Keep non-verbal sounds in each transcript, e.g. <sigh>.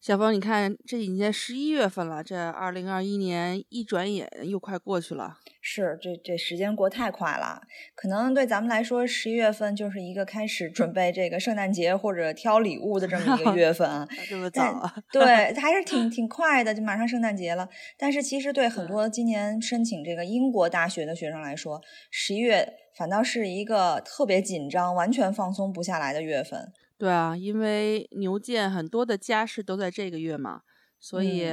小峰，你看，这已经十一月份了，这二零二一年一转眼又快过去了。是，这这时间过太快了。可能对咱们来说，十一月份就是一个开始准备这个圣诞节或者挑礼物的这么一个月份啊。<laughs> 这么早啊？对，<laughs> 还是挺挺快的，就马上圣诞节了。但是其实对很多今年申请这个英国大学的学生来说，十一月反倒是一个特别紧张、完全放松不下来的月份。对啊，因为牛剑很多的家事都在这个月嘛，所以，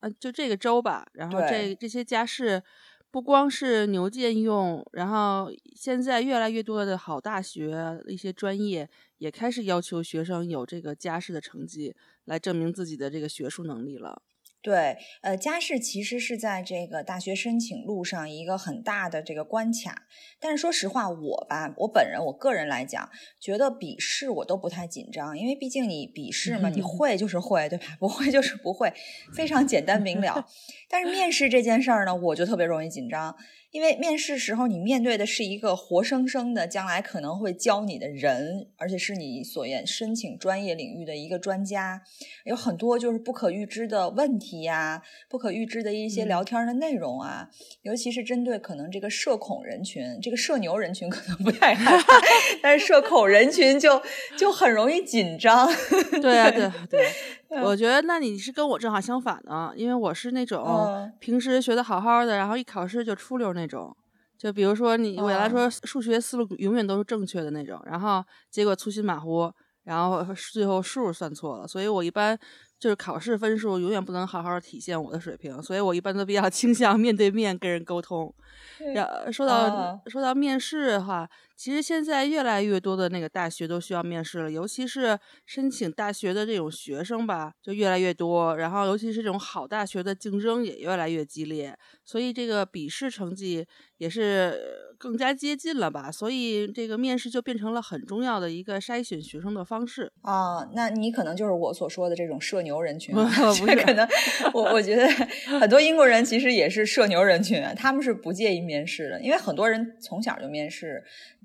呃，就这个周吧。然后这这些家事不光是牛剑用，然后现在越来越多的好大学一些专业也开始要求学生有这个家事的成绩，来证明自己的这个学术能力了。对，呃，家试其实是在这个大学申请路上一个很大的这个关卡。但是说实话，我吧，我本人我个人来讲，觉得笔试我都不太紧张，因为毕竟你笔试嘛，你会就是会，对吧？不会就是不会，非常简单明了。<laughs> 但是面试这件事儿呢，我就特别容易紧张。因为面试时候，你面对的是一个活生生的将来可能会教你的人，而且是你所愿申请专业领域的一个专家，有很多就是不可预知的问题呀，不可预知的一些聊天的内容啊，尤其是针对可能这个社恐人群，这个社牛人群可能不太害怕，但是社恐人群就就很容易紧张。对啊，对对。<laughs> 我觉得那你是跟我正好相反的，因为我是那种平时学的好好的，然后一考试就出溜那种。就比如说你，我来说数学思路永远都是正确的那种，然后结果粗心马虎，然后最后数算错了，所以我一般就是考试分数永远不能好好体现我的水平，所以我一般都比较 <laughs> 倾向面对面跟人沟通。然说到说到面试的话。其实现在越来越多的那个大学都需要面试了，尤其是申请大学的这种学生吧，就越来越多。然后，尤其是这种好大学的竞争也越来越激烈，所以这个笔试成绩也是更加接近了吧。所以，这个面试就变成了很重要的一个筛选学生的方式啊。那你可能就是我所说的这种社牛人群，<laughs> 不是？可能我我觉得很多英国人其实也是社牛人群，他们是不介意面试的，因为很多人从小就面试。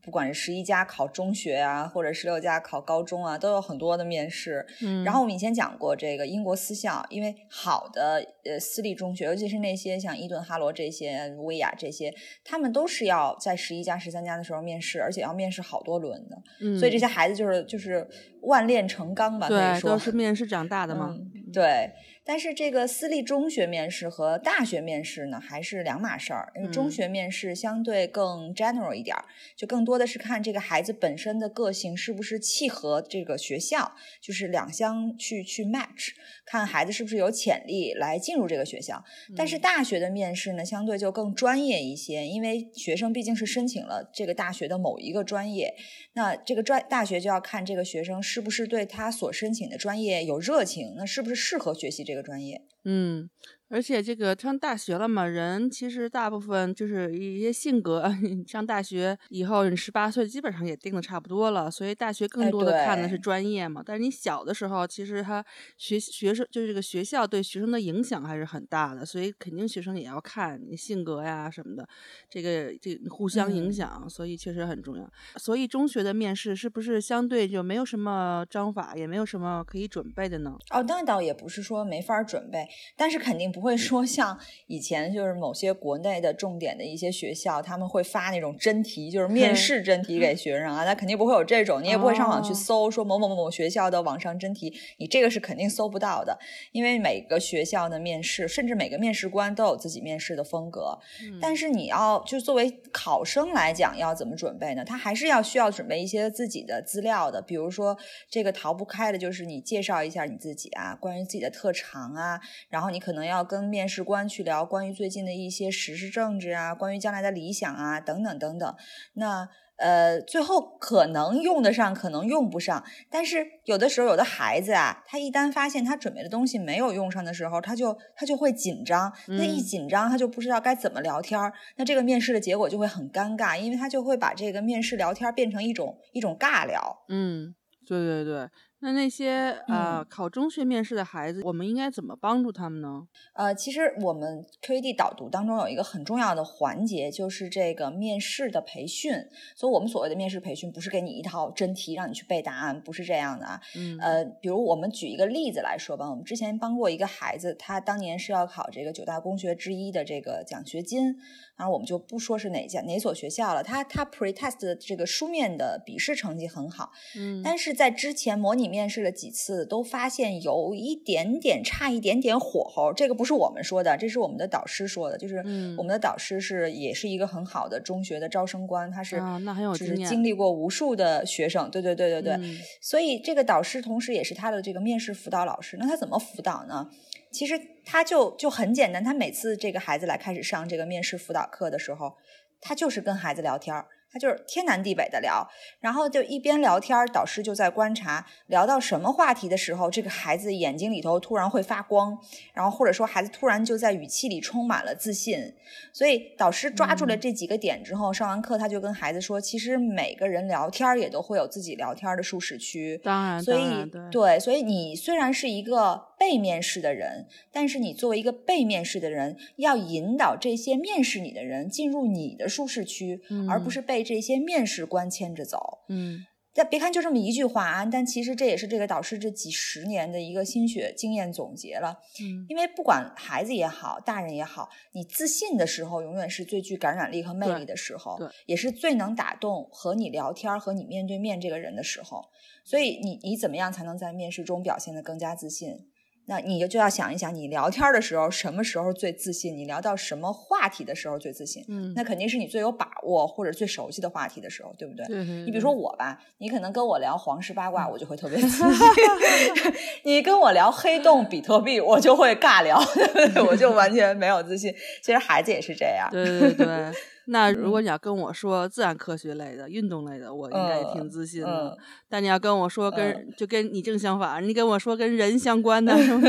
不管是十一家考中学啊，或者十六家考高中啊，都有很多的面试。嗯，然后我们以前讲过，这个英国私校，因为好的呃私立中学，尤其是那些像伊顿、哈罗这些、威亚这些，他们都是要在十一家、十三家的时候面试，而且要面试好多轮的。嗯，所以这些孩子就是就是万炼成钢吧，可以说都是面试长大的嘛。对。但是这个私立中学面试和大学面试呢，还是两码事儿。因为中学面试相对更 general 一点儿，就更多的是看这个孩子本身的个性是不是契合这个学校，就是两相去去 match，看孩子是不是有潜力来进入这个学校。但是大学的面试呢，相对就更专业一些，因为学生毕竟是申请了这个大学的某一个专业，那这个专大学就要看这个学生是不是对他所申请的专业有热情，那是不是适合学习这个。个专业，嗯。而且这个上大学了嘛，人其实大部分就是一些性格。<laughs> 上大学以后，你十八岁基本上也定的差不多了，所以大学更多的看的是专业嘛。但是你小的时候，其实他学学生就是这个学校对学生的影响还是很大的，所以肯定学生也要看你性格呀什么的，这个这互相影响，所以确实很重要。所以中学的面试是不是相对就没有什么章法，也没有什么可以准备的呢？哦，那倒也不是说没法准备，但是肯定。不会说像以前就是某些国内的重点的一些学校，他们会发那种真题，就是面试真题给学生啊。那肯定不会有这种，你也不会上网去搜说某某某某学校的网上真题，你这个是肯定搜不到的。因为每个学校的面试，甚至每个面试官都有自己面试的风格。但是你要就作为考生来讲，要怎么准备呢？他还是要需要准备一些自己的资料的，比如说这个逃不开的就是你介绍一下你自己啊，关于自己的特长啊，然后你可能要。跟面试官去聊关于最近的一些时事政治啊，关于将来的理想啊，等等等等。那呃，最后可能用得上，可能用不上。但是有的时候，有的孩子啊，他一旦发现他准备的东西没有用上的时候，他就他就会紧张。那一紧张，他就不知道该怎么聊天儿。那这个面试的结果就会很尴尬，因为他就会把这个面试聊天变成一种一种尬聊。嗯，对对对。那那些呃考中学面试的孩子，我们应该怎么帮助他们呢？呃，其实我们 QED 导读当中有一个很重要的环节，就是这个面试的培训。所以，我们所谓的面试培训，不是给你一套真题让你去背答案，不是这样的啊。嗯。呃，比如我们举一个例子来说吧，我们之前帮过一个孩子，他当年是要考这个九大公学之一的这个奖学金。然后我们就不说是哪家哪所学校了，他他 pretest 的这个书面的笔试成绩很好，嗯，但是在之前模拟面试了几次，都发现有一点点差一点点火候。这个不是我们说的，这是我们的导师说的，就是我们的导师是也是一个很好的中学的招生官，他是那很有经历过无数的学生，对对对对对，所以这个导师同时也是他的这个面试辅导老师。那他怎么辅导呢？其实他就就很简单，他每次这个孩子来开始上这个面试辅导课的时候，他就是跟孩子聊天儿。他就是天南地北的聊，然后就一边聊天，导师就在观察，聊到什么话题的时候，这个孩子眼睛里头突然会发光，然后或者说孩子突然就在语气里充满了自信。所以导师抓住了这几个点之后，上完课他就跟孩子说，其实每个人聊天也都会有自己聊天的舒适区。当然，所以对，所以你虽然是一个被面试的人，但是你作为一个被面试的人，要引导这些面试你的人进入你的舒适区，而不是被。这些面试官牵着走，嗯，但别看就这么一句话啊，但其实这也是这个导师这几十年的一个心血经验总结了，嗯，因为不管孩子也好，大人也好，你自信的时候，永远是最具感染力和魅力的时候，对，也是最能打动和你聊天和你面对面这个人的时候，所以你你怎么样才能在面试中表现得更加自信？那你就就要想一想，你聊天的时候什么时候最自信？你聊到什么话题的时候最自信？嗯，那肯定是你最有把握或者最熟悉的话题的时候，对不对？对。你比如说我吧，你可能跟我聊皇室八卦，我就会特别自信；<laughs> 你跟我聊黑洞、比特币，我就会尬聊，<laughs> 我就完全没有自信。其实孩子也是这样。对对对。那如果你要跟我说自然科学类的、运动类的，我应该也挺自信的。但你要跟我说跟就跟你正相反，你跟我说跟人相关的 <laughs> 什么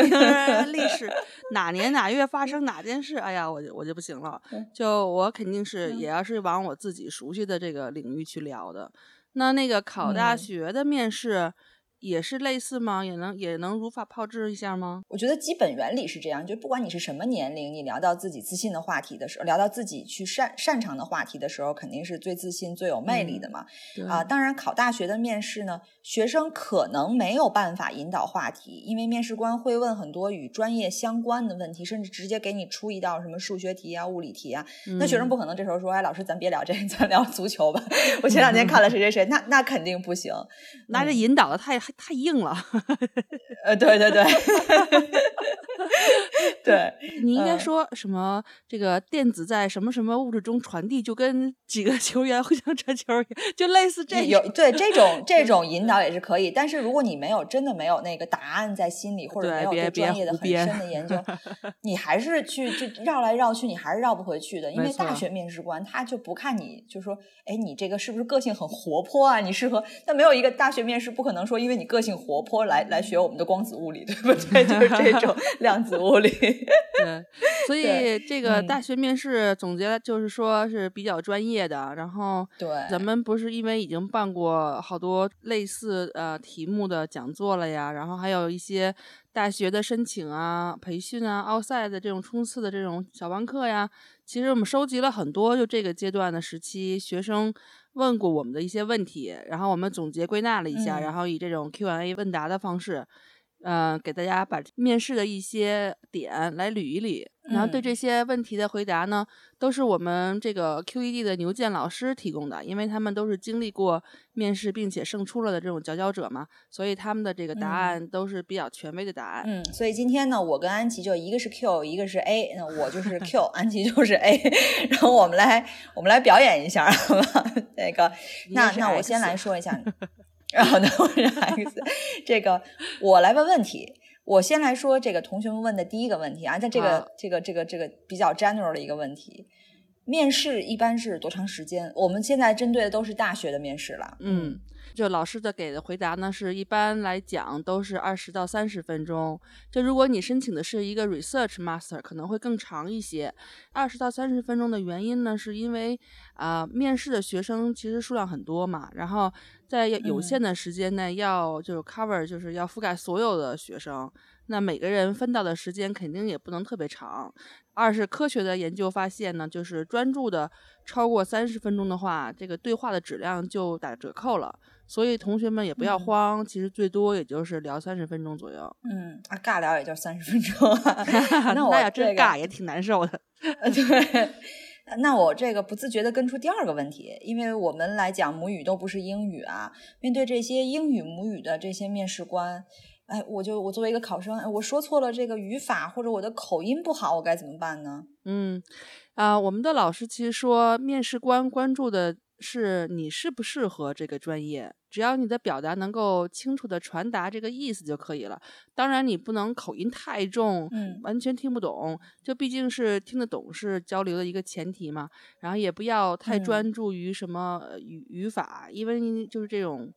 历史，哪年哪月发生哪件事，哎呀，我就我就不行了。<laughs> 就我肯定是也要是往我自己熟悉的这个领域去聊的。那那个考大学的面试。也是类似吗？也能也能如法炮制一下吗？我觉得基本原理是这样，就不管你是什么年龄，你聊到自己自信的话题的时候，聊到自己去擅擅长的话题的时候，肯定是最自信、最有魅力的嘛。啊，当然考大学的面试呢，学生可能没有办法引导话题，因为面试官会问很多与专业相关的问题，甚至直接给你出一道什么数学题啊、物理题啊。那学生不可能这时候说：“哎，老师，咱别聊这，<laughs> 咱聊足球吧。<laughs> ”我前两天看了谁谁谁，那那肯定不行，那这引导的太。太硬了，呃，对对对，<laughs> 对，你应该说什么？这个电子在什么什么物质中传递，就跟几个球员互相传球一样，就类似这有对这种 <laughs> 这种引导也是可以。但是如果你没有真的没有那个答案在心里，或者没有对专业的很深的研究，<laughs> 你还是去就绕来绕去，你还是绕不回去的。因为大学面试官他就不看你，就说，哎，你这个是不是个性很活泼啊？你适合？但没有一个大学面试不可能说，因为你个性活泼来来学我们的光子物理，对不对？就是这种 <laughs> 量子物理。对，<laughs> 所以这个大学面试总结就是说是比较专业的。然后，对，咱们不是因为已经办过好多类似呃题目的讲座了呀，然后还有一些大学的申请啊、培训啊、奥赛的这种冲刺的这种小班课呀。其实我们收集了很多，就这个阶段的时期学生问过我们的一些问题，然后我们总结归纳了一下，然后以这种 Q&A 问答的方式。呃，给大家把面试的一些点来捋一捋，然后对这些问题的回答呢，都是我们这个 QED 的牛健老师提供的，因为他们都是经历过面试并且胜出了的这种佼佼者嘛，所以他们的这个答案都是比较权威的答案。嗯，所以今天呢，我跟安琪就一个是 Q，一个是 A，那我就 <laughs> 是 Q，安琪就是 A，<laughs> 然后我们来我们来表演一下，好吧？那个，那那我先来说一下。<laughs> 然后呢，我是 X，这个我来问问题。我先来说这个同学们问的第一个问题啊，在这个这个这个这个比较 general 的一个问题，面试一般是多长时间？我们现在针对的都是大学的面试了。嗯，就老师的给的回答呢，是一般来讲都是二十到三十分钟。就如果你申请的是一个 research master，可能会更长一些。二十到三十分钟的原因呢，是因为啊，面试的学生其实数量很多嘛，然后在有限的时间内要就是 cover，就是要覆盖所有的学生。那每个人分到的时间肯定也不能特别长。二是科学的研究发现呢，就是专注的超过三十分钟的话，这个对话的质量就打折扣了。所以同学们也不要慌，其实最多也就是聊三十分钟左右。嗯，啊，尬聊也就三十分钟。<laughs> <laughs> 那我要真尬也挺难受的。<laughs> 对，那我这个不自觉的跟出第二个问题，因为我们来讲母语都不是英语啊，面对这些英语母语的这些面试官。哎，我就我作为一个考生，哎我说错了这个语法，或者我的口音不好，我该怎么办呢？嗯，啊，我们的老师其实说，面试官关注的是你适不适合这个专业，只要你的表达能够清楚的传达这个意思就可以了。当然，你不能口音太重，嗯，完全听不懂，就毕竟是听得懂是交流的一个前提嘛。然后也不要太专注于什么语语法，因为就是这种。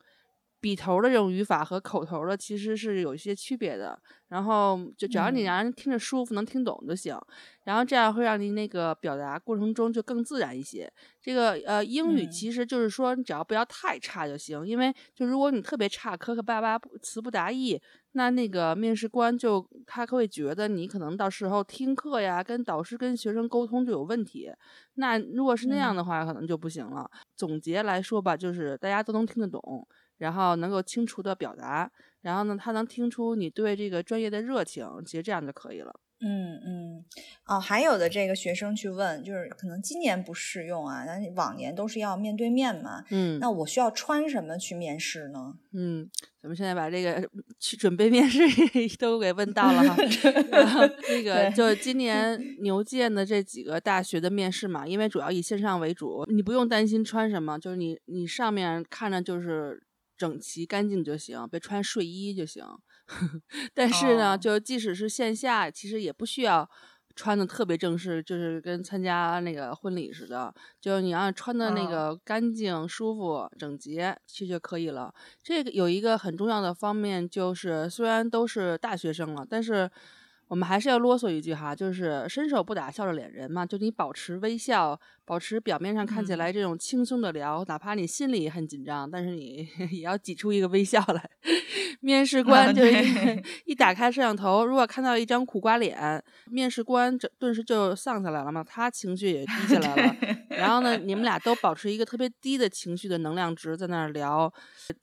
笔头的这种语法和口头的其实是有一些区别的，然后就只要你让人听着舒服，能听懂就行，然后这样会让你那个表达过程中就更自然一些。这个呃英语其实就是说你只要不要太差就行，因为就如果你特别差，磕磕巴巴，词不达意，那那个面试官就他会觉得你可能到时候听课呀，跟导师跟学生沟通就有问题。那如果是那样的话，可能就不行了。总结来说吧，就是大家都能听得懂。然后能够清楚的表达，然后呢，他能听出你对这个专业的热情，其实这样就可以了。嗯嗯，哦，还有的这个学生去问，就是可能今年不适用啊，那往年都是要面对面嘛。嗯，那我需要穿什么去面试呢？嗯，咱们现在把这个去准备面试 <laughs> 都给问到了哈。<laughs> 那个就今年牛剑的这几个大学的面试嘛，因为主要以线上为主，你不用担心穿什么，就是你你上面看着就是。整齐干净就行，别穿睡衣就行。<laughs> 但是呢，就即使是线下，其实也不需要穿的特别正式，就是跟参加那个婚礼似的。就你要穿的那个干净、舒服、整洁，其实就可以了。这个有一个很重要的方面，就是虽然都是大学生了，但是。我们还是要啰嗦一句哈，就是伸手不打笑着脸人嘛，就你保持微笑，保持表面上看起来这种轻松的聊，哪怕你心里很紧张，但是你 <laughs> 也要挤出一个微笑来。面试官就一打开摄像头，如果看到一张苦瓜脸，面试官这顿时就丧下来了嘛，他情绪也低下来了。<laughs> 然后呢，你们俩都保持一个特别低的情绪的能量值在那儿聊，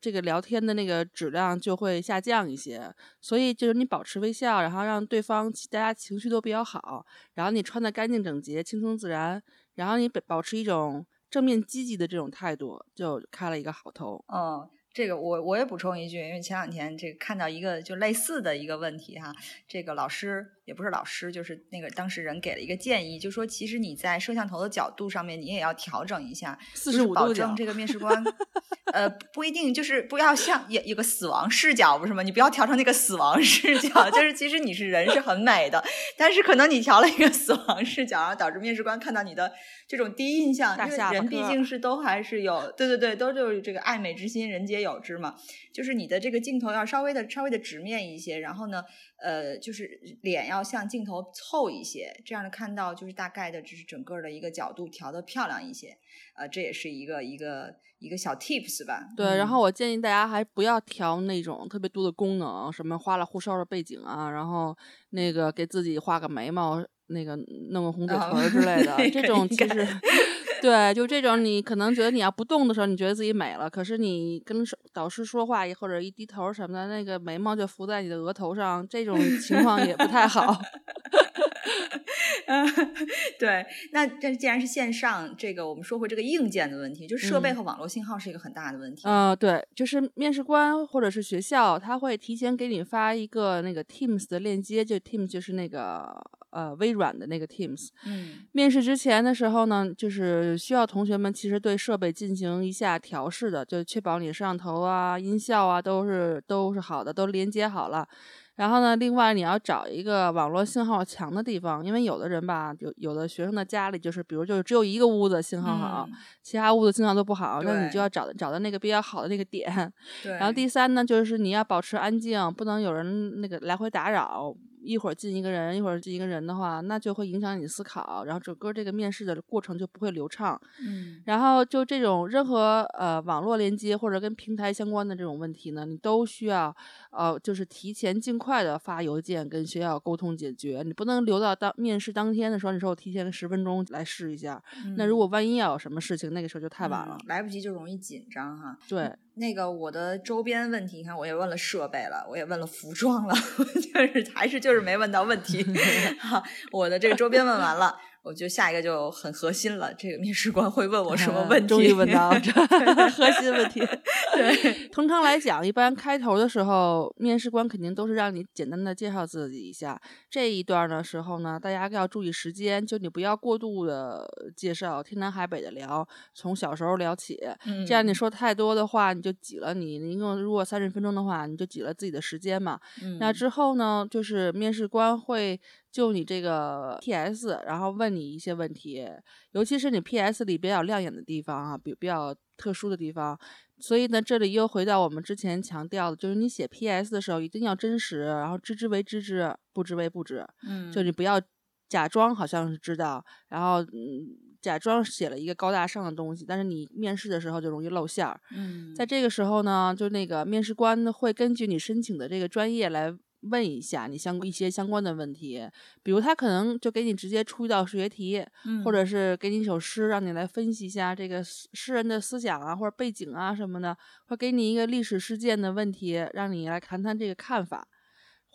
这个聊天的那个质量就会下降一些。所以就是你保持微笑，然后让对方大家情绪都比较好，然后你穿的干净整洁、轻松自然，然后你保持一种正面积极的这种态度，就开了一个好头。嗯。这个我我也补充一句，因为前两天这个看到一个就类似的一个问题哈，这个老师也不是老师，就是那个当事人给了一个建议，就说其实你在摄像头的角度上面你也要调整一下，四十五度保证这个面试 <laughs> 官，呃不一定就是不要像有有个死亡视角不是吗？你不要调成那个死亡视角，就是其实你是人是很美的，但是可能你调了一个死亡视角，然后导致面试官看到你的这种第一印象，因为人毕竟是都还是有对对对，都就是这个爱美之心，人皆有。有之嘛，就是你的这个镜头要稍微的稍微的直面一些，然后呢，呃，就是脸要向镜头凑一些，这样的看到就是大概的，就是整个的一个角度调的漂亮一些，呃，这也是一个一个一个小 tips 吧。对，然后我建议大家还不要调那种特别多的功能，什么花里胡哨的背景啊，然后那个给自己画个眉毛，那个弄个红嘴唇之类的，<laughs> 这种其实。对，就这种，你可能觉得你要不动的时候，你觉得自己美了，可是你跟导师说话或者一低头什么的，那个眉毛就浮在你的额头上，这种情况也不太好。嗯，<laughs> 对，那这既然是线上，这个我们说回这个硬件的问题，就设备和网络信号是一个很大的问题。嗯，对，就是面试官或者是学校，他会提前给你发一个那个 Teams 的链接，就 Teams 就是那个呃微软的那个 Teams。嗯，面试之前的时候呢，就是需要同学们其实对设备进行一下调试的，就确保你摄像头啊、音效啊都是都是好的，都连接好了。然后呢，另外你要找一个网络信号强的地方，因为有的人吧，有有的学生的家里就是，比如就是只有一个屋子信号好，其他屋子信号都不好，那你就要找找到那个比较好的那个点。对。然后第三呢，就是你要保持安静，不能有人那个来回打扰。一会儿进一个人，一会儿进一个人的话，那就会影响你思考，然后整个这个面试的过程就不会流畅。嗯，然后就这种任何呃网络连接或者跟平台相关的这种问题呢，你都需要呃就是提前尽快的发邮件跟学校沟通解决，你不能留到当面试当天的时候，你说我提前十分钟来试一下，那如果万一要有什么事情，那个时候就太晚了，来不及就容易紧张哈。对。那个我的周边问题，你看我也问了设备了，我也问了服装了，<laughs> 就是还是就是没问到问题。<laughs> 我的这个周边问完了。我觉得下一个就很核心了，这个面试官会问我什么问题？终于问到这 <laughs> 核心问题。<laughs> 对，通常来讲，一般开头的时候，面试官肯定都是让你简单的介绍自己一下。这一段的时候呢，大家要注意时间，就你不要过度的介绍，天南海北的聊，从小时候聊起。这样你说太多的话，你就挤了你一共如果三十分钟的话，你就挤了自己的时间嘛。那之后呢，就是面试官会。就你这个 P.S.，然后问你一些问题，尤其是你 P.S. 里比较亮眼的地方啊，比比较特殊的地方。所以呢，这里又回到我们之前强调的，就是你写 P.S. 的时候一定要真实，然后知之为知之，不知为不知。嗯，就你不要假装好像是知道，然后嗯，假装写了一个高大上的东西，但是你面试的时候就容易露馅儿。嗯，在这个时候呢，就那个面试官会根据你申请的这个专业来。问一下你相一些相关的问题，比如他可能就给你直接出一道数学题，或者是给你一首诗，让你来分析一下这个诗人的思想啊，或者背景啊什么的，或给你一个历史事件的问题，让你来谈谈这个看法。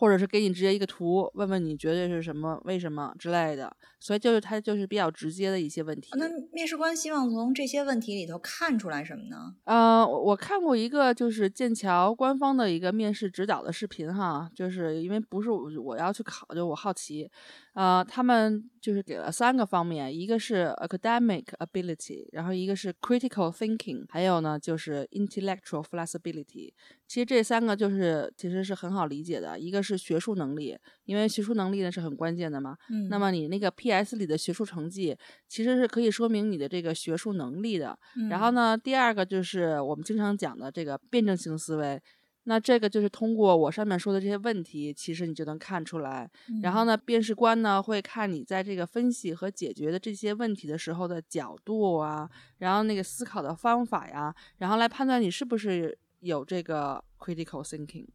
或者是给你直接一个图，问问你觉得是什么、为什么之类的，所以就是他就是比较直接的一些问题。那面试官希望从这些问题里头看出来什么呢？呃，我看过一个就是剑桥官方的一个面试指导的视频哈，就是因为不是我要去考，就我好奇。呃，他们就是给了三个方面，一个是 academic ability，然后一个是 critical thinking，还有呢就是 intellectual flexibility。其实这三个就是其实是很好理解的，一个是学术能力，因为学术能力呢是很关键的嘛。嗯。那么你那个 PS 里的学术成绩，其实是可以说明你的这个学术能力的。嗯。然后呢，第二个就是我们经常讲的这个辩证性思维。那这个就是通过我上面说的这些问题，其实你就能看出来。然后呢，面试官呢会看你在这个分析和解决的这些问题的时候的角度啊，然后那个思考的方法呀，然后来判断你是不是有这个 critical thinking。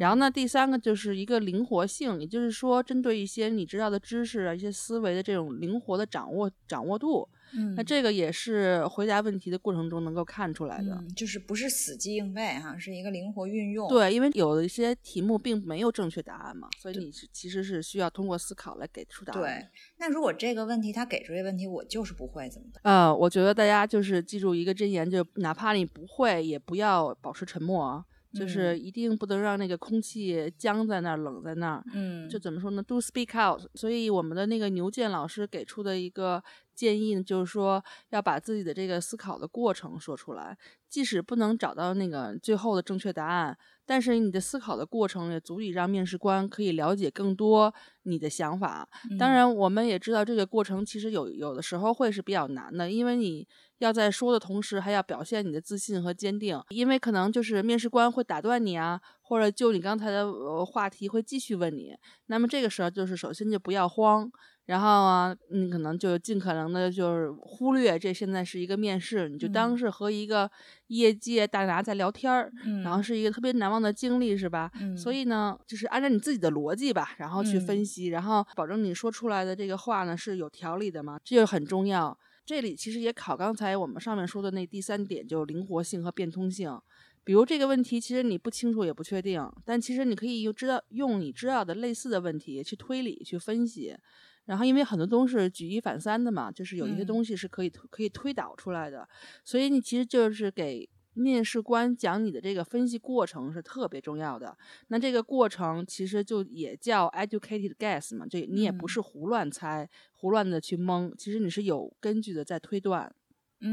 然后呢，第三个就是一个灵活性，也就是说，针对一些你知道的知识啊，一些思维的这种灵活的掌握掌握度。嗯，那这个也是回答问题的过程中能够看出来的，就是不是死记硬背哈，是一个灵活运用。对，因为有的一些题目并没有正确答案嘛，所以你是其实是需要通过思考来给出答案。对，那如果这个问题他给出这个问题，我就是不会怎么办？呃，我觉得大家就是记住一个箴言，就哪怕你不会，也不要保持沉默。就是一定不能让那个空气僵在那儿、冷在那儿。嗯，就怎么说呢？Do speak out。所以我们的那个牛健老师给出的一个建议呢，就是说要把自己的这个思考的过程说出来，即使不能找到那个最后的正确答案。但是你的思考的过程也足以让面试官可以了解更多你的想法。当然，我们也知道这个过程其实有有的时候会是比较难的，因为你要在说的同时还要表现你的自信和坚定。因为可能就是面试官会打断你啊，或者就你刚才的话题会继续问你。那么这个时候就是首先就不要慌。然后啊，你可能就尽可能的，就是忽略这现在是一个面试，你就当是和一个业界大拿在聊天儿，然后是一个特别难忘的经历，是吧？所以呢，就是按照你自己的逻辑吧，然后去分析，然后保证你说出来的这个话呢是有条理的嘛，这就很重要。这里其实也考刚才我们上面说的那第三点，就是灵活性和变通性。比如这个问题，其实你不清楚也不确定，但其实你可以用知道用你知道的类似的问题去推理去分析。然后，因为很多东西是举一反三的嘛，就是有一些东西是可以可以推导出来的，所以你其实就是给面试官讲你的这个分析过程是特别重要的。那这个过程其实就也叫 educated guess 嘛，这你也不是胡乱猜、胡乱的去蒙，其实你是有根据的在推断。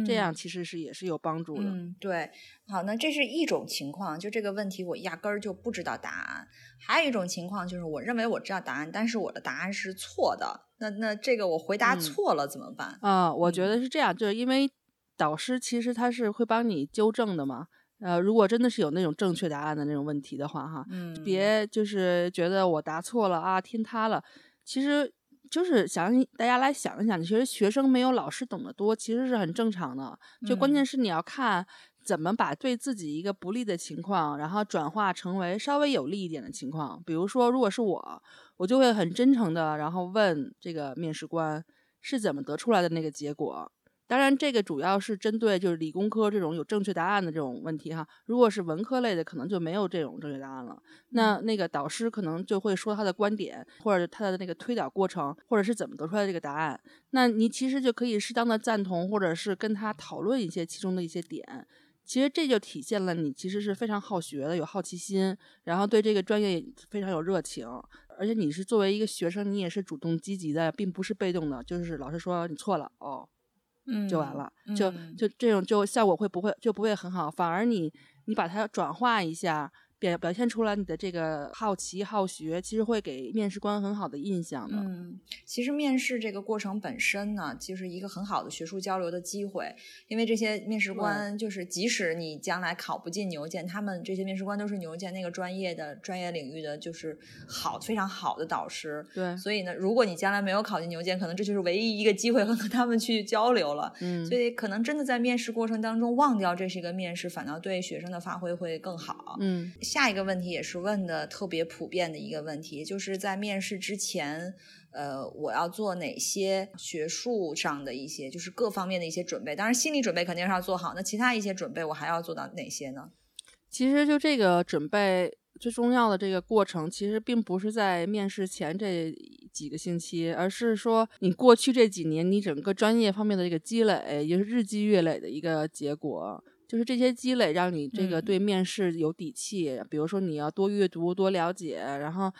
这样其实是也是有帮助的。嗯，对。好，那这是一种情况，就这个问题我压根儿就不知道答案。还有一种情况就是我认为我知道答案，但是我的答案是错的。那那这个我回答错了怎么办？啊，我觉得是这样，就是因为导师其实他是会帮你纠正的嘛。呃，如果真的是有那种正确答案的那种问题的话，哈，嗯，别就是觉得我答错了啊，天塌了。其实就是想大家来想一想，其实学生没有老师懂得多，其实是很正常的。就关键是你要看怎么把对自己一个不利的情况，然后转化成为稍微有利一点的情况。比如说，如果是我，我就会很真诚的，然后问这个面试官是怎么得出来的那个结果。当然，这个主要是针对就是理工科这种有正确答案的这种问题哈。如果是文科类的，可能就没有这种正确答案了。那那个导师可能就会说他的观点，或者他的那个推导过程，或者是怎么得出来的这个答案。那你其实就可以适当的赞同，或者是跟他讨论一些其中的一些点。其实这就体现了你其实是非常好学的，有好奇心，然后对这个专业非常有热情。而且你是作为一个学生，你也是主动积极的，并不是被动的。就是老师说你错了哦。嗯，就完了，就就这种就效果会不会就不会很好，反而你你把它转化一下。表表现出来你的这个好奇好学，其实会给面试官很好的印象的。嗯，其实面试这个过程本身呢，就是一个很好的学术交流的机会。因为这些面试官，就是即使你将来考不进牛剑，他们这些面试官都是牛剑那个专业的专业领域的，就是好非常好的导师。对，所以呢，如果你将来没有考进牛剑，可能这就是唯一一个机会和他们去交流了。嗯，所以可能真的在面试过程当中忘掉这是一个面试，反倒对学生的发挥会更好。嗯。下一个问题也是问的特别普遍的一个问题，就是在面试之前，呃，我要做哪些学术上的一些，就是各方面的一些准备。当然，心理准备肯定是要做好。那其他一些准备，我还要做到哪些呢？其实就这个准备最重要的这个过程，其实并不是在面试前这几个星期，而是说你过去这几年你整个专业方面的这个积累，也是日积月累的一个结果。就是这些积累让你这个对面试有底气，比如说你要多阅读、多了解，然后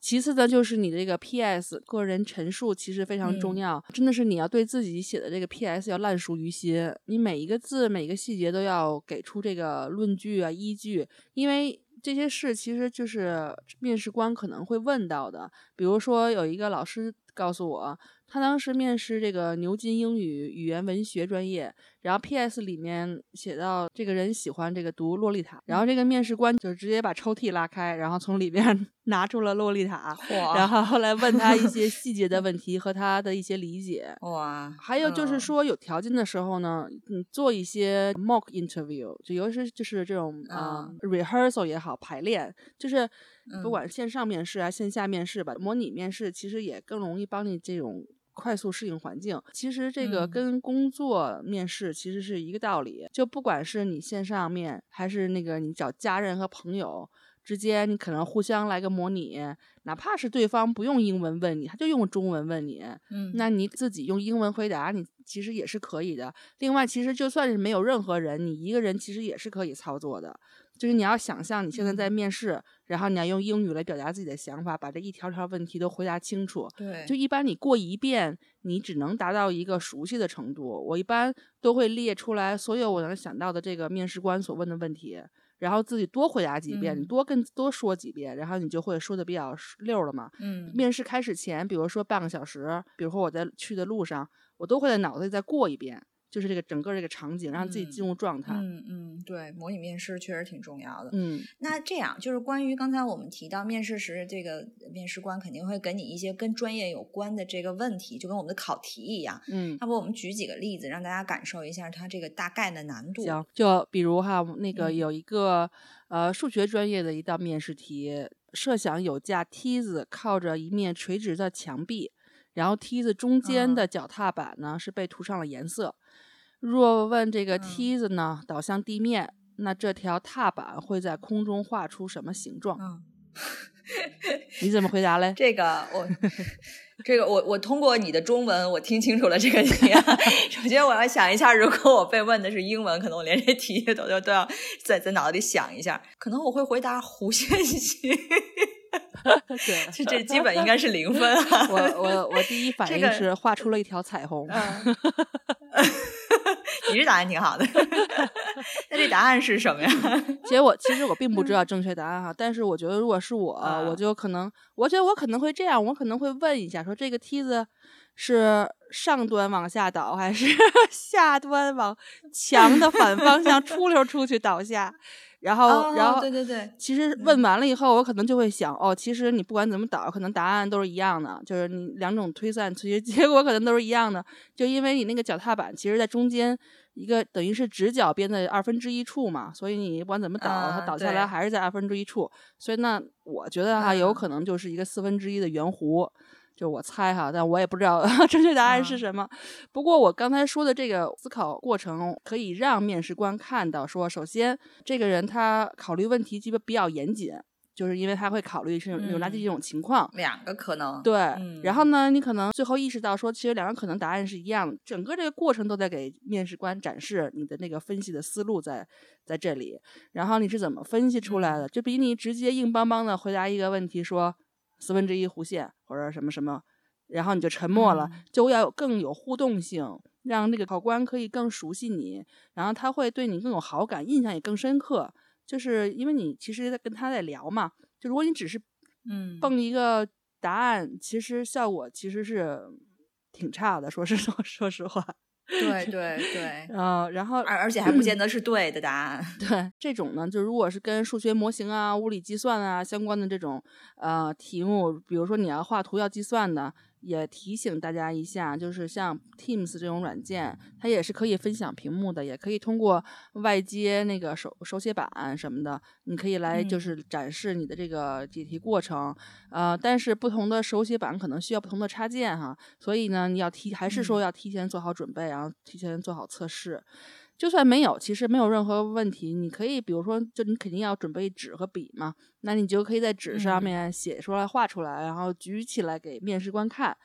其次呢就是你这个 P.S. 个人陈述其实非常重要，真的是你要对自己写的这个 P.S. 要烂熟于心，你每一个字、每一个细节都要给出这个论据啊、依据，因为这些事其实就是面试官可能会问到的，比如说有一个老师告诉我。他当时面试这个牛津英语语言文学专业，然后 P.S. 里面写到这个人喜欢这个读《洛丽塔》，然后这个面试官就直接把抽屉拉开，然后从里面 <laughs> 拿出了《洛丽塔》，然后后来问他一些细节的问题和他的一些理解。<laughs> 哇！还有就是说有条件的时候呢，你做一些 mock interview，就尤其是就是这种啊 rehearsal 也好，排练就是。不管线上面试啊，线下面试吧，模拟面试其实也更容易帮你这种快速适应环境。其实这个跟工作面试其实是一个道理，就不管是你线上面，还是那个你找家人和朋友之间，你可能互相来个模拟，哪怕是对方不用英文问你，他就用中文问你，嗯，那你自己用英文回答，你其实也是可以的。另外，其实就算是没有任何人，你一个人其实也是可以操作的。就是你要想象你现在在面试，然后你要用英语来表达自己的想法，把这一条条问题都回答清楚。对，就一般你过一遍，你只能达到一个熟悉的程度。我一般都会列出来所有我能想到的这个面试官所问的问题，然后自己多回答几遍，你多跟多说几遍，然后你就会说的比较溜了嘛。嗯，面试开始前，比如说半个小时，比如说我在去的路上，我都会在脑子里再过一遍。就是这个整个这个场景，让自己进入状态。嗯嗯，对，模拟面试确实挺重要的。嗯，那这样就是关于刚才我们提到面试时，这个面试官肯定会给你一些跟专业有关的这个问题，就跟我们的考题一样。嗯，要不我们举几个例子，让大家感受一下它这个大概的难度。行，就比如哈，那个有一个呃数学专业的一道面试题，设想有架梯子靠着一面垂直的墙壁，然后梯子中间的脚踏板呢是被涂上了颜色。若问这个梯子呢导向地面，那这条踏板会在空中画出什么形状？你怎么回答嘞？<laughs> 这个我，<laughs> 这个我我通过你的中文我听清楚了这个题。啊 <laughs> 首先我要想一下，如果我被问的是英文，可能我连这题都都都要在在脑子里想一下。可能我会回答弧线形。对，这这基本应该是零分。我我我第一反应是画出了一条彩虹。<laughs> 你这答案挺好的。<laughs> 那这答案是什么呀？其实我其实我并不知道正确答案哈，但是我觉得如果是我，我就可能，我觉得我可能会这样，我可能会问一下，说这个梯子是上端往下倒，还是 <laughs> 下端往墙的反方向出溜出去倒下？然后，然后，对对对，其实问完了以后，我可能就会想，哦，其实你不管怎么导，可能答案都是一样的，就是你两种推算，其实 <laughs> 结果可能都是一样的，就因为你那个脚踏板其实在中间一个等于是直角边的二分之一处嘛，所以你不管怎么导，它倒下来还是在二分之一处，所以那我觉得哈，有可能就是一个四分之一的圆弧。就我猜哈，但我也不知道 <laughs> 正确答案是什么。不过我刚才说的这个思考过程，可以让面试官看到，说首先这个人他考虑问题基本比较严谨，就是因为他会考虑是有哪几种情况。两个可能。对。然后呢，你可能最后意识到说，其实两个可能答案是一样的。整个这个过程都在给面试官展示你的那个分析的思路在在这里。然后你是怎么分析出来的？就比你直接硬邦邦的回答一个问题说。四分之一弧线或者什么什么，然后你就沉默了，就要有更有互动性，让那个考官可以更熟悉你，然后他会对你更有好感，印象也更深刻。就是因为你其实在跟他在聊嘛，就如果你只是嗯蹦一个答案，其实效果其实是挺差的，说实说说实话。对对对，嗯，然后而而且还不见得是对的答案。对这种呢，就如果是跟数学模型啊、物理计算啊相关的这种呃题目，比如说你要画图要计算的。也提醒大家一下，就是像 Teams 这种软件，它也是可以分享屏幕的，也可以通过外接那个手手写板什么的，你可以来就是展示你的这个解题过程。呃，但是不同的手写板可能需要不同的插件哈，所以呢，你要提还是说要提前做好准备，然后提前做好测试。就算没有，其实没有任何问题。你可以，比如说，就你肯定要准备纸和笔嘛，那你就可以在纸上面写出来、画出来，然后举起来给面试官看。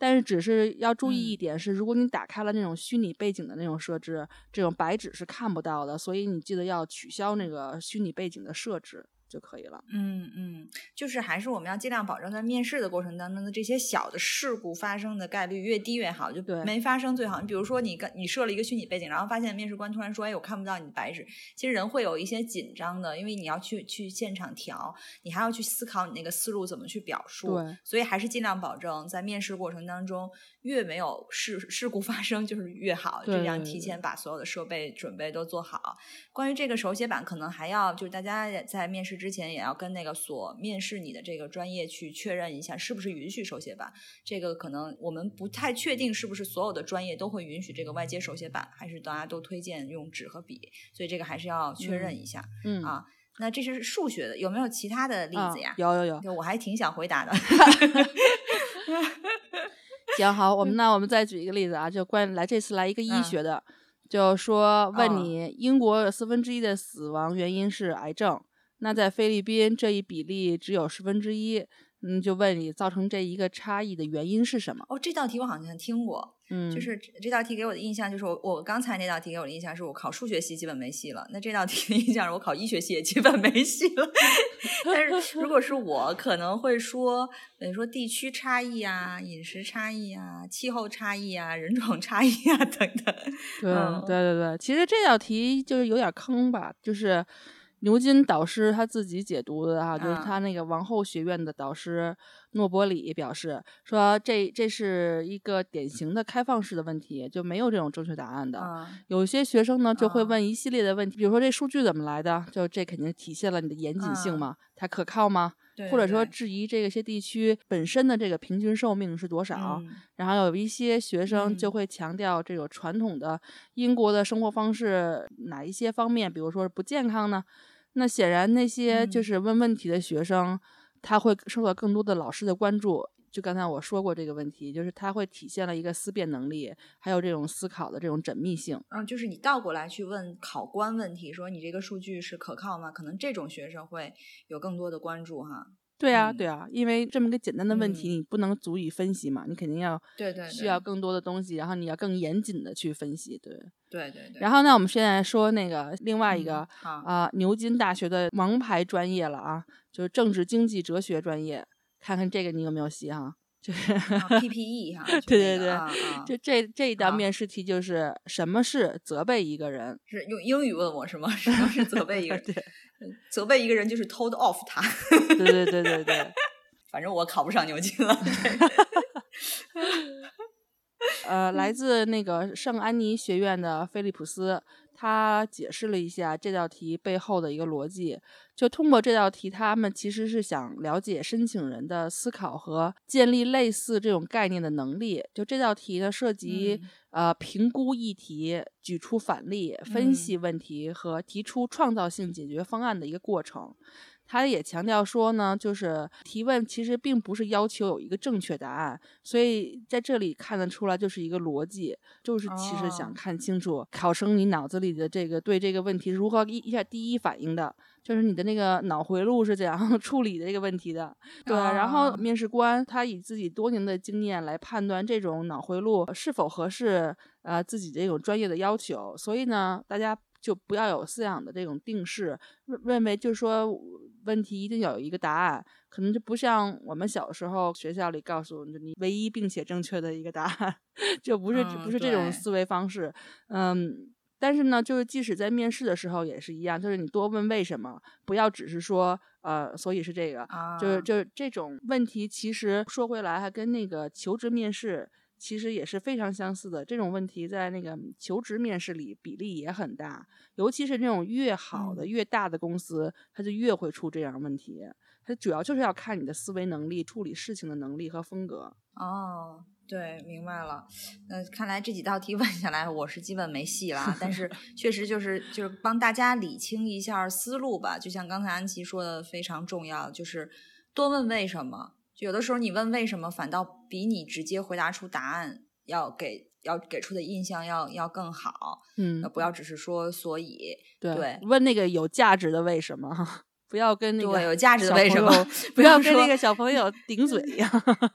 但是，只是要注意一点是，如果你打开了那种虚拟背景的那种设置，这种白纸是看不到的，所以你记得要取消那个虚拟背景的设置。就可以了。嗯嗯，就是还是我们要尽量保证在面试的过程当中的这些小的事故发生的概率越低越好，就没发生最好。你比如说你跟你设了一个虚拟背景，然后发现面试官突然说：“哎，我看不到你的白纸。”其实人会有一些紧张的，因为你要去去现场调，你还要去思考你那个思路怎么去表述。对，所以还是尽量保证在面试过程当中越没有事事故发生就是越好，这样提前把所有的设备准备都做好。关于这个手写板，可能还要就是大家在面试。之前也要跟那个所面试你的这个专业去确认一下，是不是允许手写板。这个可能我们不太确定，是不是所有的专业都会允许这个外接手写板，还是大家都推荐用纸和笔。所以这个还是要确认一下。嗯啊，那这是数学的，有没有其他的例子呀？有有有，我还挺想回答的。行好，我们 <laughs> 那我们再举一个例子啊，就关来这次来一个医学的。就说问你，英国有四分之一的死亡原因是癌症，那在菲律宾这一比例只有十分之一。嗯，就问你造成这一个差异的原因是什么？哦，这道题我好像听过。嗯，就是这道题给我的印象就是我我刚才那道题给我的印象是我考数学系基本没戏了。那这道题的印象是我考医学系也基本没戏了。<laughs> 但是如果是我，可能会说，比如说地区差异啊、饮食差异啊、气候差异啊、人种差异啊等等。对对对对，其实这道题就是有点坑吧，就是。牛津导师他自己解读的哈，就是他那个王后学院的导师诺伯里表示说，这这是一个典型的开放式的问题，就没有这种正确答案的。有些学生呢就会问一系列的问题，比如说这数据怎么来的？就这肯定体现了你的严谨性嘛？它可靠吗？或者说质疑这些地区本身的这个平均寿命是多少？然后有一些学生就会强调这个传统的英国的生活方式哪一些方面，比如说不健康呢？那显然那些就是问问题的学生，他会受到更多的老师的关注。就刚才我说过这个问题，就是它会体现了一个思辨能力，还有这种思考的这种缜密性。嗯，就是你倒过来去问考官问题，说你这个数据是可靠吗？可能这种学生会有更多的关注哈。对啊，对啊，因为这么个简单的问题，你不能足以分析嘛，你肯定要对对需要更多的东西，然后你要更严谨的去分析，对对对对。然后呢，我们现在说那个另外一个啊，牛津大学的王牌专业了啊，就是政治经济哲学专业，看看这个你有没有戏哈？就是 PPE 哈，<laughs> 对对对，就这这一道面试题就是什么是责备一个人？是用英语问我是吗？什么是责备一个人？<laughs> 对，责备一个人就是 told off 他。对对对对对，<laughs> 反正我考不上牛津了。呃，来自那个圣安妮学院的菲利普斯。他解释了一下这道题背后的一个逻辑，就通过这道题，他们其实是想了解申请人的思考和建立类似这种概念的能力。就这道题呢，涉及呃评估议题、举出反例、分析问题和提出创造性解决方案的一个过程。他也强调说呢，就是提问其实并不是要求有一个正确答案，所以在这里看得出来就是一个逻辑，就是其实想看清楚考生你脑子里的这个对这个问题如何一一下第一反应的，就是你的那个脑回路是怎样 <laughs> 处理的这个问题的。对，然后面试官他以自己多年的经验来判断这种脑回路是否合适呃自己这种专业的要求，所以呢，大家。就不要有思想的这种定式，认为就是说问题一定有一个答案，可能就不像我们小时候学校里告诉你唯一并且正确的一个答案，就不是不是这种思维方式。嗯，但是呢，就是即使在面试的时候也是一样，就是你多问为什么，不要只是说呃，所以是这个，就是就是这种问题，其实说回来还跟那个求职面试。其实也是非常相似的，这种问题在那个求职面试里比例也很大，尤其是那种越好的、越大的公司，它就越会出这样问题。它主要就是要看你的思维能力、处理事情的能力和风格。哦，对，明白了。那看来这几道题 <laughs> 问下来，我是基本没戏了。但是 <laughs> 确实就是就是帮大家理清一下思路吧。就像刚才安琪说的，非常重要，就是多问为什么。有的时候你问为什么，反倒比你直接回答出答案要给要给出的印象要要更好。嗯，不要只是说所以。对，问那个有价值的为什么，不要跟那个有价值的为什么，<laughs> 不要跟那个小朋友顶嘴一样，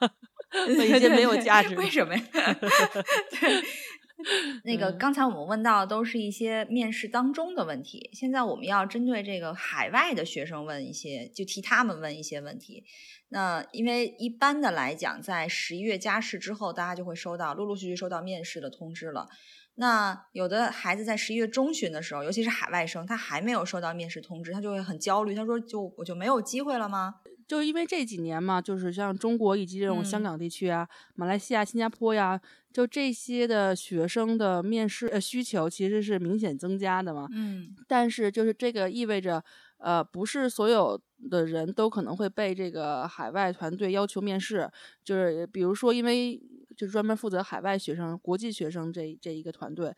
<laughs> 问一些没有价值。为什么呀？对。<laughs> 那个刚才我们问到的都是一些面试当中的问题，现在我们要针对这个海外的学生问一些，就替他们问一些问题。那因为一般的来讲，在十一月加试之后，大家就会收到陆陆续续收到面试的通知了。那有的孩子在十一月中旬的时候，尤其是海外生，他还没有收到面试通知，他就会很焦虑。他说：“就我就没有机会了吗？”就因为这几年嘛，就是像中国以及这种香港地区啊、马来西亚、新加坡呀，就这些的学生的面试呃需求其实是明显增加的嘛。嗯。但是就是这个意味着，呃，不是所有的人都可能会被这个海外团队要求面试。就是比如说，因为就是专门负责海外学生、国际学生这这一个团队，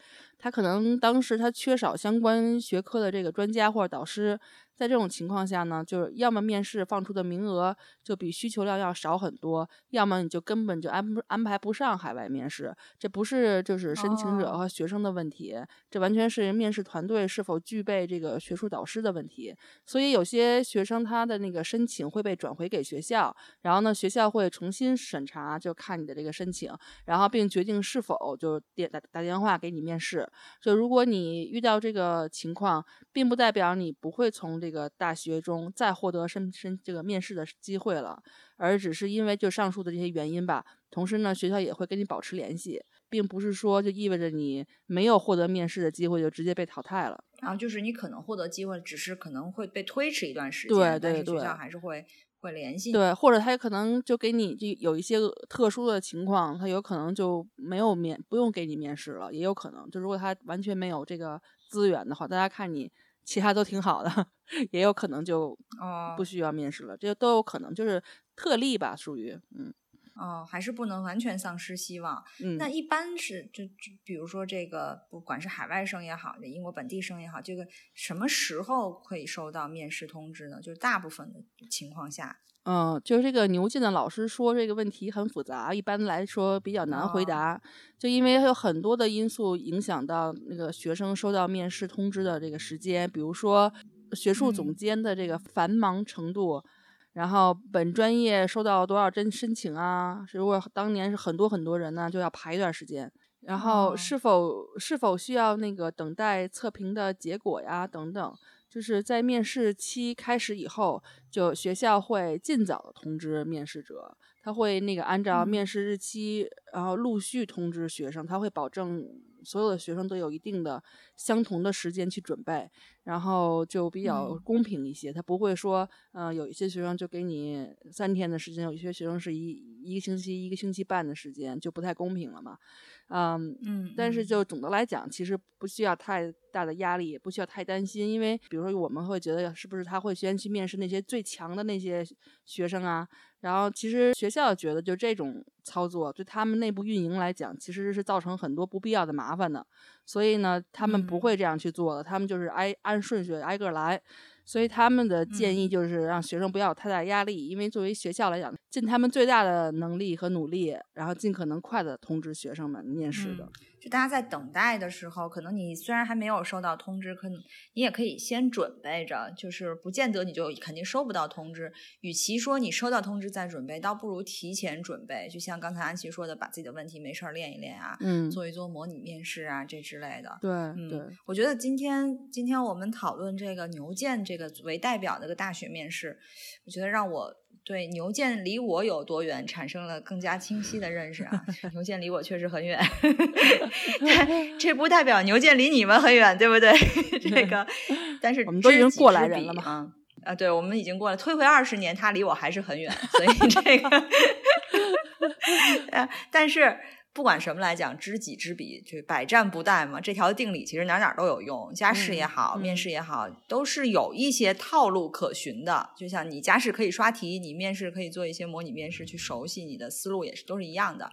他可能当时他缺少相关学科的这个专家或者导师。在这种情况下呢，就是要么面试放出的名额就比需求量要少很多，要么你就根本就安不安排不上海外面试。这不是就是申请者和学生的问题，这完全是面试团队是否具备这个学术导师的问题。所以有些学生他的那个申请会被转回给学校，然后呢学校会重新审查，就看你的这个申请，然后并决定是否就电打打电话给你面试。就如果你遇到这个情况，并不代表你不会从。这个大学中再获得申申这个面试的机会了，而只是因为就上述的这些原因吧。同时呢，学校也会跟你保持联系，并不是说就意味着你没有获得面试的机会就直接被淘汰了。然后就是你可能获得机会，只是可能会被推迟一段时间，对对对，学校还是会会联系。对，或者他有可能就给你就有一些特殊的情况，他有可能就没有面不用给你面试了，也有可能就如果他完全没有这个资源的话，大家看你。其他都挺好的，<laughs> 也有可能就不需要面试了，这都有可能，就是特例吧，属于嗯哦，还是不能完全丧失希望。嗯，那一般是就就比如说这个，不管是海外生也好，英国本地生也好，这个什么时候可以收到面试通知呢？就是大部分的情况下。嗯，就是这个牛津的老师说这个问题很复杂，一般来说比较难回答，就因为有很多的因素影响到那个学生收到面试通知的这个时间，比如说学术总监的这个繁忙程度，然后本专业收到多少真申请啊，如果当年是很多很多人呢，就要排一段时间，然后是否是否需要那个等待测评的结果呀，等等。就是在面试期开始以后，就学校会尽早的通知面试者，他会那个按照面试日期，然后陆续通知学生，他会保证。所有的学生都有一定的相同的时间去准备，然后就比较公平一些。他不会说，呃，有一些学生就给你三天的时间，有一些学生是一一个星期、一个星期半的时间，就不太公平了嘛。嗯嗯。但是就总的来讲，其实不需要太大的压力，也不需要太担心，因为比如说我们会觉得，是不是他会先去面试那些最强的那些学生啊？然后其实学校觉得，就这种操作对他们内部运营来讲，其实是造成很多不必要的麻烦的。所以呢，他们不会这样去做的，他们就是挨按顺序挨个来。所以他们的建议就是让学生不要有太大压力，因为作为学校来讲，尽他们最大的能力和努力，然后尽可能快的通知学生们面试的。就大家在等待的时候，可能你虽然还没有收到通知，可能你也可以先准备着，就是不见得你就肯定收不到通知。与其说你收到通知再准备，倒不如提前准备。就像刚才安琪说的，把自己的问题没事儿练一练啊，嗯，做一做模拟面试啊，这之类的。对，对，我觉得今天今天我们讨论这个牛剑这个为代表的个大学面试，我觉得让我。对牛剑离我有多远产生了更加清晰的认识啊！牛剑离我确实很远，<laughs> 这不代表牛剑离你们很远，对不对？<laughs> 这个，但是我们都已经过来人了嘛？啊，对，我们已经过了，退回二十年，他离我还是很远，所以这个，<laughs> 呃，但是。不管什么来讲，知己知彼，就百战不殆嘛。这条定理其实哪哪都有用，家试也好，面试也好，都是有一些套路可循的。就像你家试可以刷题，你面试可以做一些模拟面试，去熟悉你的思路也是都是一样的。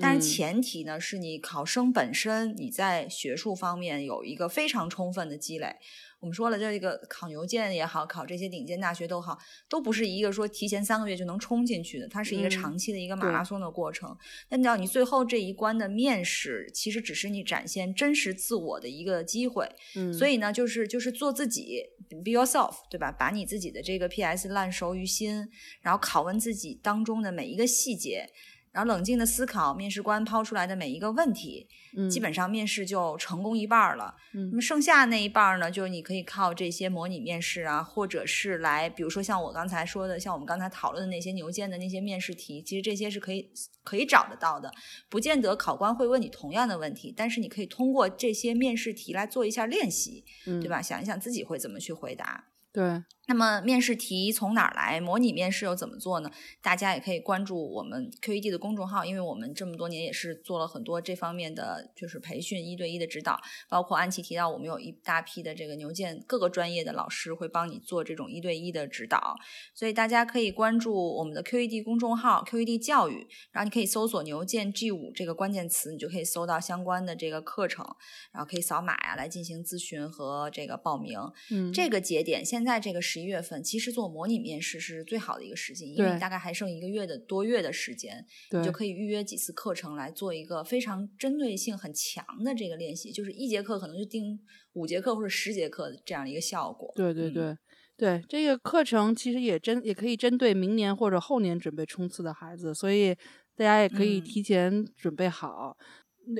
但是前提呢，是你考生本身你在学术方面有一个非常充分的积累。我们说了，这个考牛剑也好，考这些顶尖大学都好，都不是一个说提前三个月就能冲进去的，它是一个长期的一个马拉松的过程。那你要你最后这一关的面试，其实只是你展现真实自我的一个机会。嗯，所以呢，就是就是做自己，be yourself，对吧？把你自己的这个 P.S. 烂熟于心，然后拷问自己当中的每一个细节。然后冷静的思考面试官抛出来的每一个问题，基本上面试就成功一半了。那么剩下那一半呢，就是你可以靠这些模拟面试啊，或者是来，比如说像我刚才说的，像我们刚才讨论的那些牛剑的那些面试题，其实这些是可以可以找得到的。不见得考官会问你同样的问题，但是你可以通过这些面试题来做一下练习，对吧？想一想自己会怎么去回答。对。那么面试题从哪儿来？模拟面试又怎么做呢？大家也可以关注我们 QED 的公众号，因为我们这么多年也是做了很多这方面的就是培训，一对一的指导。包括安琪提到，我们有一大批的这个牛剑各个专业的老师会帮你做这种一对一的指导。所以大家可以关注我们的 QED 公众号 QED 教育，然后你可以搜索牛剑 G 五这个关键词，你就可以搜到相关的这个课程，然后可以扫码呀来进行咨询和这个报名。嗯，这个节点现在这个十一月份，其实做模拟面试是最好的一个时机，因为大概还剩一个月的多月的时间，你就可以预约几次课程来做一个非常针对性很强的这个练习，就是一节课可能就定五节课或者十节课这样的一个效果。对对对对，这个课程其实也针也可以针对明年或者后年准备冲刺的孩子，所以大家也可以提前准备好。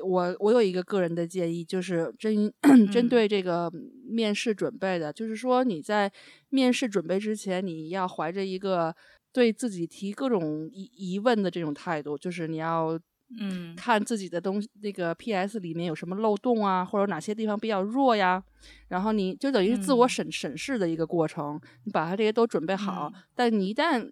我我有一个个人的建议，就是针 <clears throat> 针对这个面试准备的，就是说你在面试准备之前，你要怀着一个对自己提各种疑疑问的这种态度，就是你要嗯看自己的东西那个 P.S. 里面有什么漏洞啊，或者哪些地方比较弱呀，然后你就等于是自我审审视的一个过程，你把它这些都准备好，但你一旦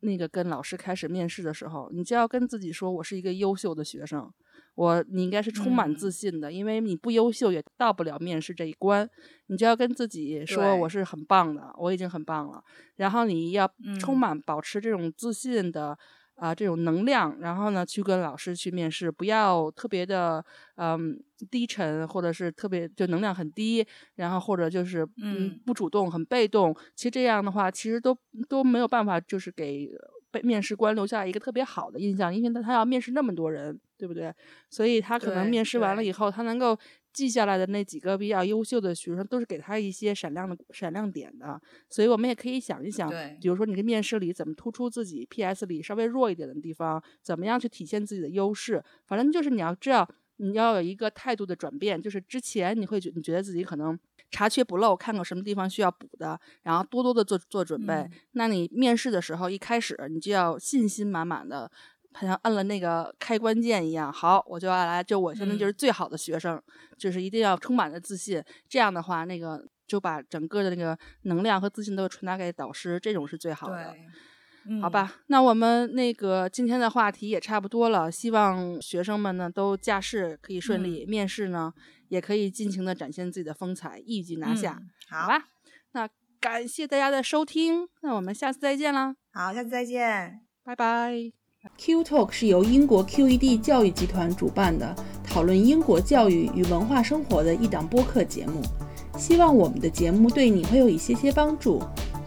那个跟老师开始面试的时候，你就要跟自己说，我是一个优秀的学生。我你应该是充满自信的，因为你不优秀也到不了面试这一关，你就要跟自己说我是很棒的，我已经很棒了。然后你要充满保持这种自信的啊这种能量，然后呢去跟老师去面试，不要特别的嗯低沉，或者是特别就能量很低，然后或者就是嗯不主动很被动。其实这样的话，其实都都没有办法，就是给。被面试官留下一个特别好的印象，因为他他要面试那么多人，对不对？所以他可能面试完了以后，他能够记下来的那几个比较优秀的学生，都是给他一些闪亮的闪亮点的。所以我们也可以想一想，比如说你的面试里怎么突出自己，P.S. 里稍微弱一点的地方，怎么样去体现自己的优势？反正就是你要知道，你要有一个态度的转变，就是之前你会觉你觉得自己可能查缺补漏，看看什么地方需要补的，然后多多的做做准备。那你面试的时候一开始你就要信心满满的，好像按了那个开关键一样。好，我就要来，就我现在就是最好的学生，就是一定要充满着自信。这样的话，那个就把整个的那个能量和自信都传达给导师，这种是最好的。好吧，那我们那个今天的话题也差不多了，希望学生们呢都驾试可以顺利，面试呢也可以尽情的展现自己的风采，一举拿下。好吧，那感谢大家的收听，那我们下次再见啦。好，下次再见，拜拜。Q Talk 是由英国 QED 教育集团主办的，讨论英国教育与文化生活的一档播客节目，希望我们的节目对你会有一些些帮助。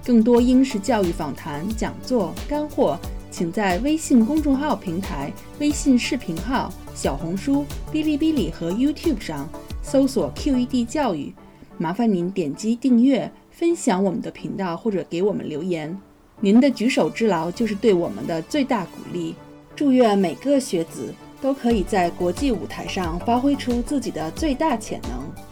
更多英式教育访谈、讲座、干货，请在微信公众号平台、微信视频号、小红书、哔哩哔哩和 YouTube 上搜索 QED 教育。麻烦您点击订阅、分享我们的频道，或者给我们留言。您的举手之劳就是对我们的最大鼓励。祝愿每个学子都可以在国际舞台上发挥出自己的最大潜能。